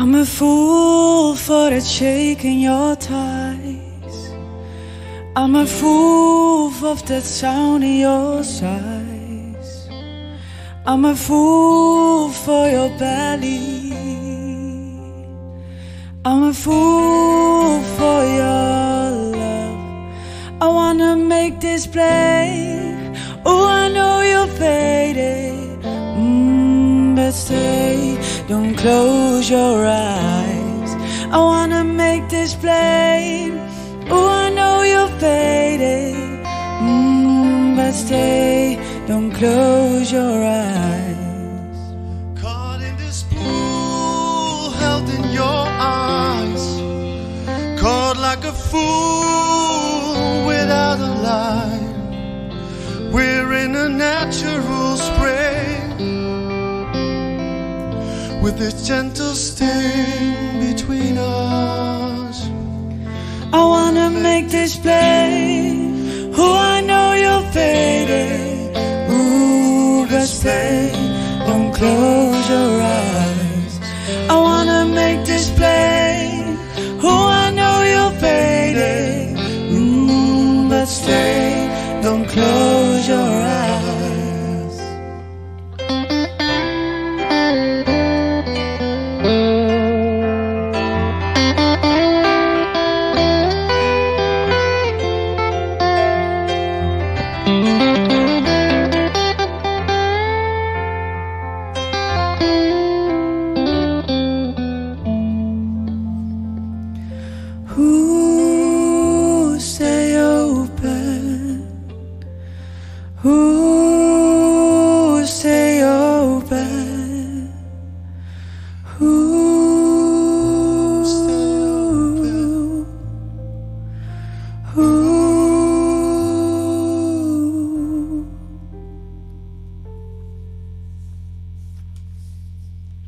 I'm a fool for the shake in your ties. I'm a fool for that sound in your sighs. I'm a fool for your belly. I'm a fool for your love. I wanna make this play. Oh, I know you're faded. Mm, but stay, don't close your eyes. I wanna make this plain. Oh, I know you're faded. Mm, but stay, don't close your eyes. Caught in this pool, held in your arms, caught like a fool without a line. We're in a natural this gentle sting between us. I wanna make this play. Who I know you're faded. Ooh, but stay, don't close your eyes. I wanna make this play. Who I know you're faded. Ooh, but stay, don't close